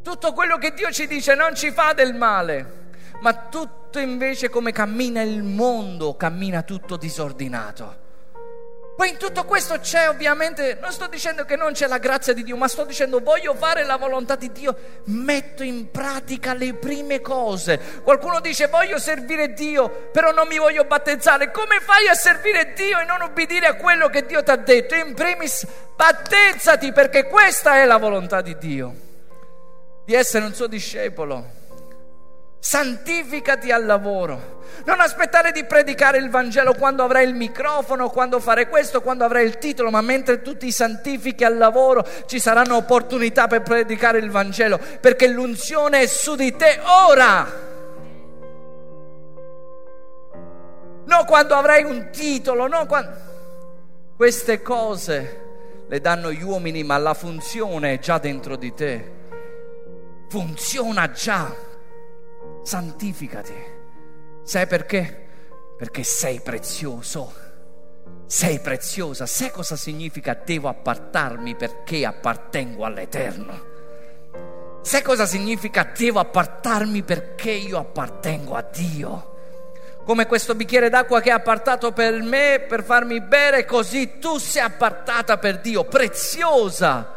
Tutto quello che Dio ci dice non ci fa del male, ma tutto invece come cammina il mondo, cammina tutto disordinato. Poi in tutto questo c'è ovviamente, non sto dicendo che non c'è la grazia di Dio, ma sto dicendo voglio fare la volontà di Dio, metto in pratica le prime cose. Qualcuno dice voglio servire Dio, però non mi voglio battezzare. Come fai a servire Dio e non ubbidire a quello che Dio ti ha detto? In primis battezzati perché questa è la volontà di Dio di essere un suo discepolo. Santificati al lavoro. Non aspettare di predicare il Vangelo quando avrai il microfono, quando fare questo, quando avrai il titolo, ma mentre tu ti santifichi al lavoro ci saranno opportunità per predicare il Vangelo, perché l'unzione è su di te ora. Non quando avrai un titolo, no quando... Queste cose le danno gli uomini, ma la funzione è già dentro di te funziona già. Santificati. Sai perché? Perché sei prezioso. Sei preziosa. Sai cosa significa devo appartarmi perché appartengo all'Eterno? Sai cosa significa devo appartarmi perché io appartengo a Dio? Come questo bicchiere d'acqua che è appartato per me per farmi bere, così tu sei appartata per Dio, preziosa,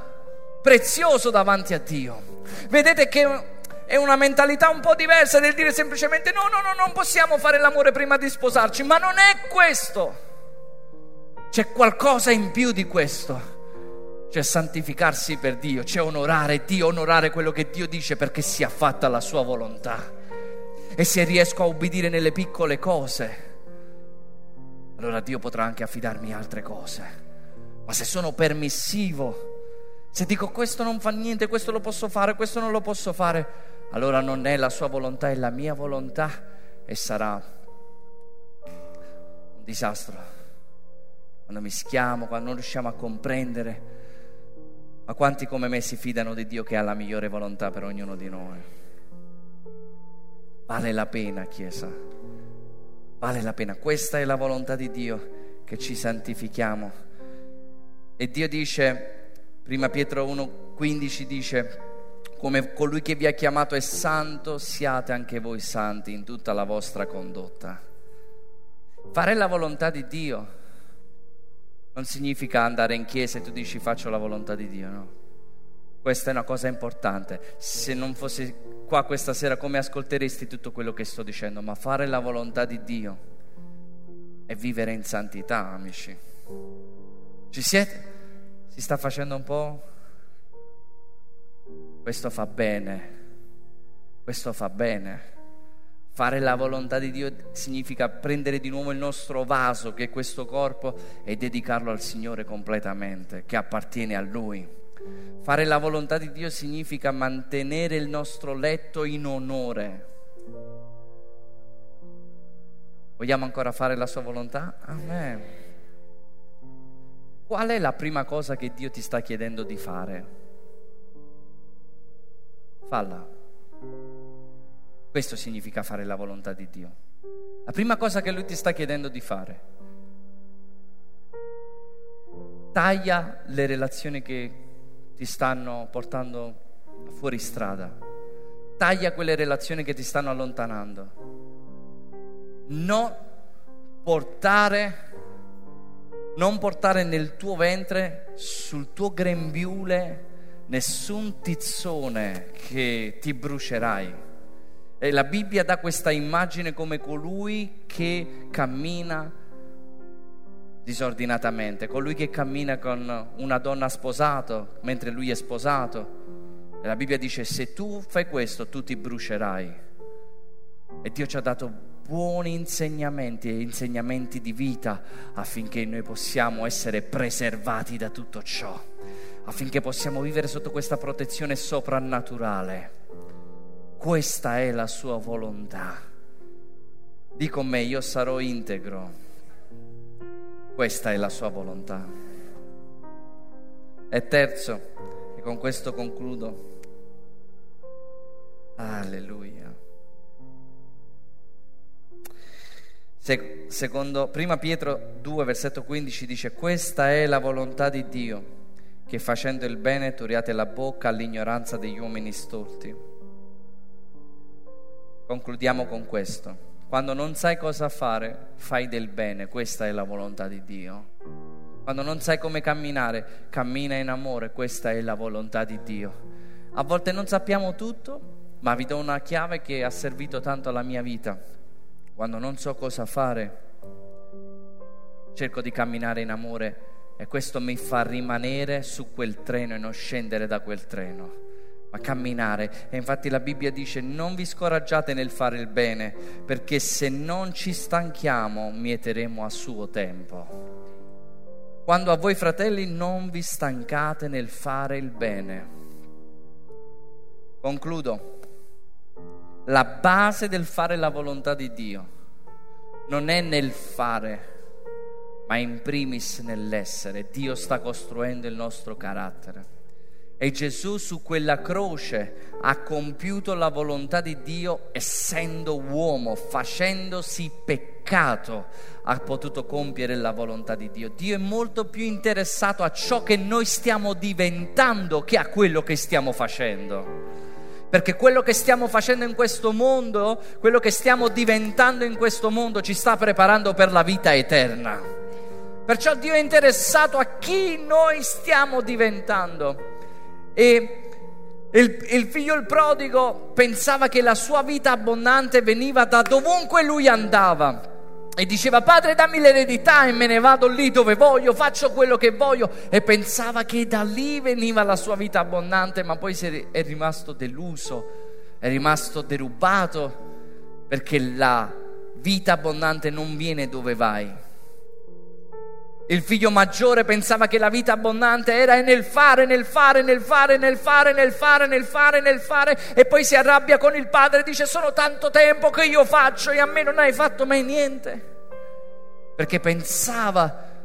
prezioso davanti a Dio. Vedete che è una mentalità un po' diversa del dire semplicemente no, no, no, non possiamo fare l'amore prima di sposarci, ma non è questo. C'è qualcosa in più di questo. C'è santificarsi per Dio, c'è onorare Dio, onorare quello che Dio dice perché sia fatta la sua volontà. E se riesco a obbedire nelle piccole cose, allora Dio potrà anche affidarmi altre cose. Ma se sono permissivo, se dico questo non fa niente, questo lo posso fare, questo non lo posso fare, allora non è la sua volontà, è la mia volontà e sarà un disastro. Quando mischiamo, quando non riusciamo a comprendere Ma quanti come me si fidano di Dio che ha la migliore volontà per ognuno di noi? Vale la pena, Chiesa. Vale la pena. Questa è la volontà di Dio, che ci santifichiamo. E Dio dice, prima Pietro 1,15 dice, come colui che vi ha chiamato è santo, siate anche voi santi in tutta la vostra condotta. Fare la volontà di Dio non significa andare in chiesa e tu dici faccio la volontà di Dio, no. Questa è una cosa importante. Se non fossi qua questa sera come ascolteresti tutto quello che sto dicendo, ma fare la volontà di Dio è vivere in santità, amici. Ci siete? Si sta facendo un po'? Questo fa bene, questo fa bene. Fare la volontà di Dio significa prendere di nuovo il nostro vaso, che è questo corpo, e dedicarlo al Signore completamente, che appartiene a Lui. Fare la volontà di Dio significa mantenere il nostro letto in onore. Vogliamo ancora fare la sua volontà? Amen. Qual è la prima cosa che Dio ti sta chiedendo di fare? Falla. Questo significa fare la volontà di Dio. La prima cosa che Lui ti sta chiedendo di fare. Taglia le relazioni che ti stanno portando fuori strada. Taglia quelle relazioni che ti stanno allontanando. Non portare, non portare nel tuo ventre, sul tuo grembiule, nessun tizzone che ti brucerai e la Bibbia dà questa immagine come colui che cammina disordinatamente, colui che cammina con una donna sposato mentre lui è sposato. E la Bibbia dice se tu fai questo tu ti brucerai. E Dio ci ha dato buoni insegnamenti e insegnamenti di vita affinché noi possiamo essere preservati da tutto ciò, affinché possiamo vivere sotto questa protezione soprannaturale. Questa è la sua volontà. Di con me, io sarò integro. Questa è la sua volontà. E terzo, e con questo concludo. Alleluia. Secondo prima Pietro 2 versetto 15 dice questa è la volontà di Dio che facendo il bene turiate la bocca all'ignoranza degli uomini stolti Concludiamo con questo. Quando non sai cosa fare, fai del bene, questa è la volontà di Dio. Quando non sai come camminare, cammina in amore, questa è la volontà di Dio. A volte non sappiamo tutto, ma vi do una chiave che ha servito tanto alla mia vita. Quando non so cosa fare, cerco di camminare in amore e questo mi fa rimanere su quel treno e non scendere da quel treno ma camminare. E infatti la Bibbia dice non vi scoraggiate nel fare il bene, perché se non ci stanchiamo mieteremo a suo tempo. Quando a voi fratelli non vi stancate nel fare il bene. Concludo. La base del fare la volontà di Dio non è nel fare, ma in primis nell'essere. Dio sta costruendo il nostro carattere. E Gesù su quella croce ha compiuto la volontà di Dio essendo uomo, facendosi peccato, ha potuto compiere la volontà di Dio. Dio è molto più interessato a ciò che noi stiamo diventando che a quello che stiamo facendo. Perché quello che stiamo facendo in questo mondo, quello che stiamo diventando in questo mondo ci sta preparando per la vita eterna. Perciò Dio è interessato a chi noi stiamo diventando. E il, il, figlio il prodigo pensava che la sua vita abbondante veniva da dovunque lui andava. E diceva, padre dammi l'eredità e me ne vado lì dove voglio, faccio quello che voglio. E pensava che da lì veniva la sua vita abbondante, ma poi è rimasto deluso, è rimasto derubato, perché la vita abbondante non viene dove vai, il figlio maggiore pensava che la vita abbondante era nel fare, nel fare, nel fare, nel fare, nel fare, nel fare, nel fare, e poi si arrabbia con il padre e dice sono tanto tempo che io faccio e a me non hai fatto mai niente. Perché pensava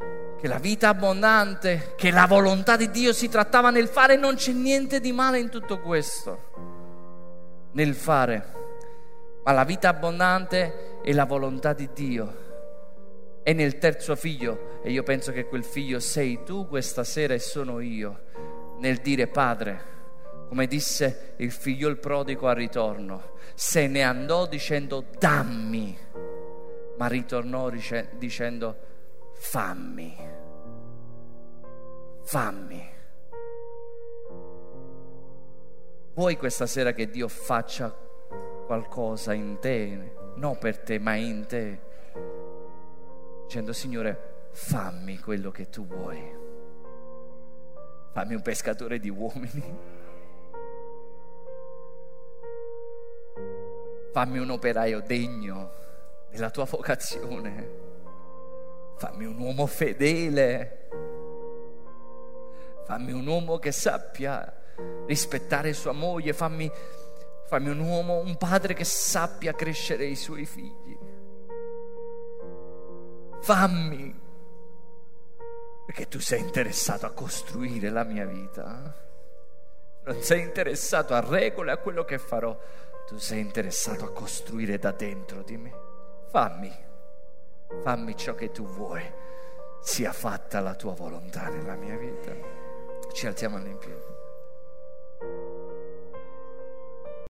che la vita abbondante, che la volontà di Dio si trattava nel fare, non c'è niente di male in tutto questo, nel fare. Ma la vita abbondante è la volontà di Dio. È nel terzo figlio, e io penso che quel figlio sei tu questa sera e sono io, nel dire Padre, come disse il figlio il prodigo al ritorno, se ne andò dicendo dammi, ma ritornò dicendo fammi, fammi. Vuoi questa sera che Dio faccia qualcosa in te, non per te, ma in te, dicendo Signore, fammi quello che tu vuoi, fammi un pescatore di uomini. Fammi un operaio degno della tua vocazione. Fammi un uomo fedele. Fammi un uomo che sappia rispettare sua moglie. Fammi, fammi un uomo, un padre che sappia crescere i suoi figli. Fammi, perché tu sei interessato a costruire la mia vita. Non sei interessato a regole, a quello che farò tu sei interessato a costruire da dentro di me. Fammi, fammi ciò che tu vuoi, sia fatta la tua volontà nella mia vita. Ci alziamo piedi.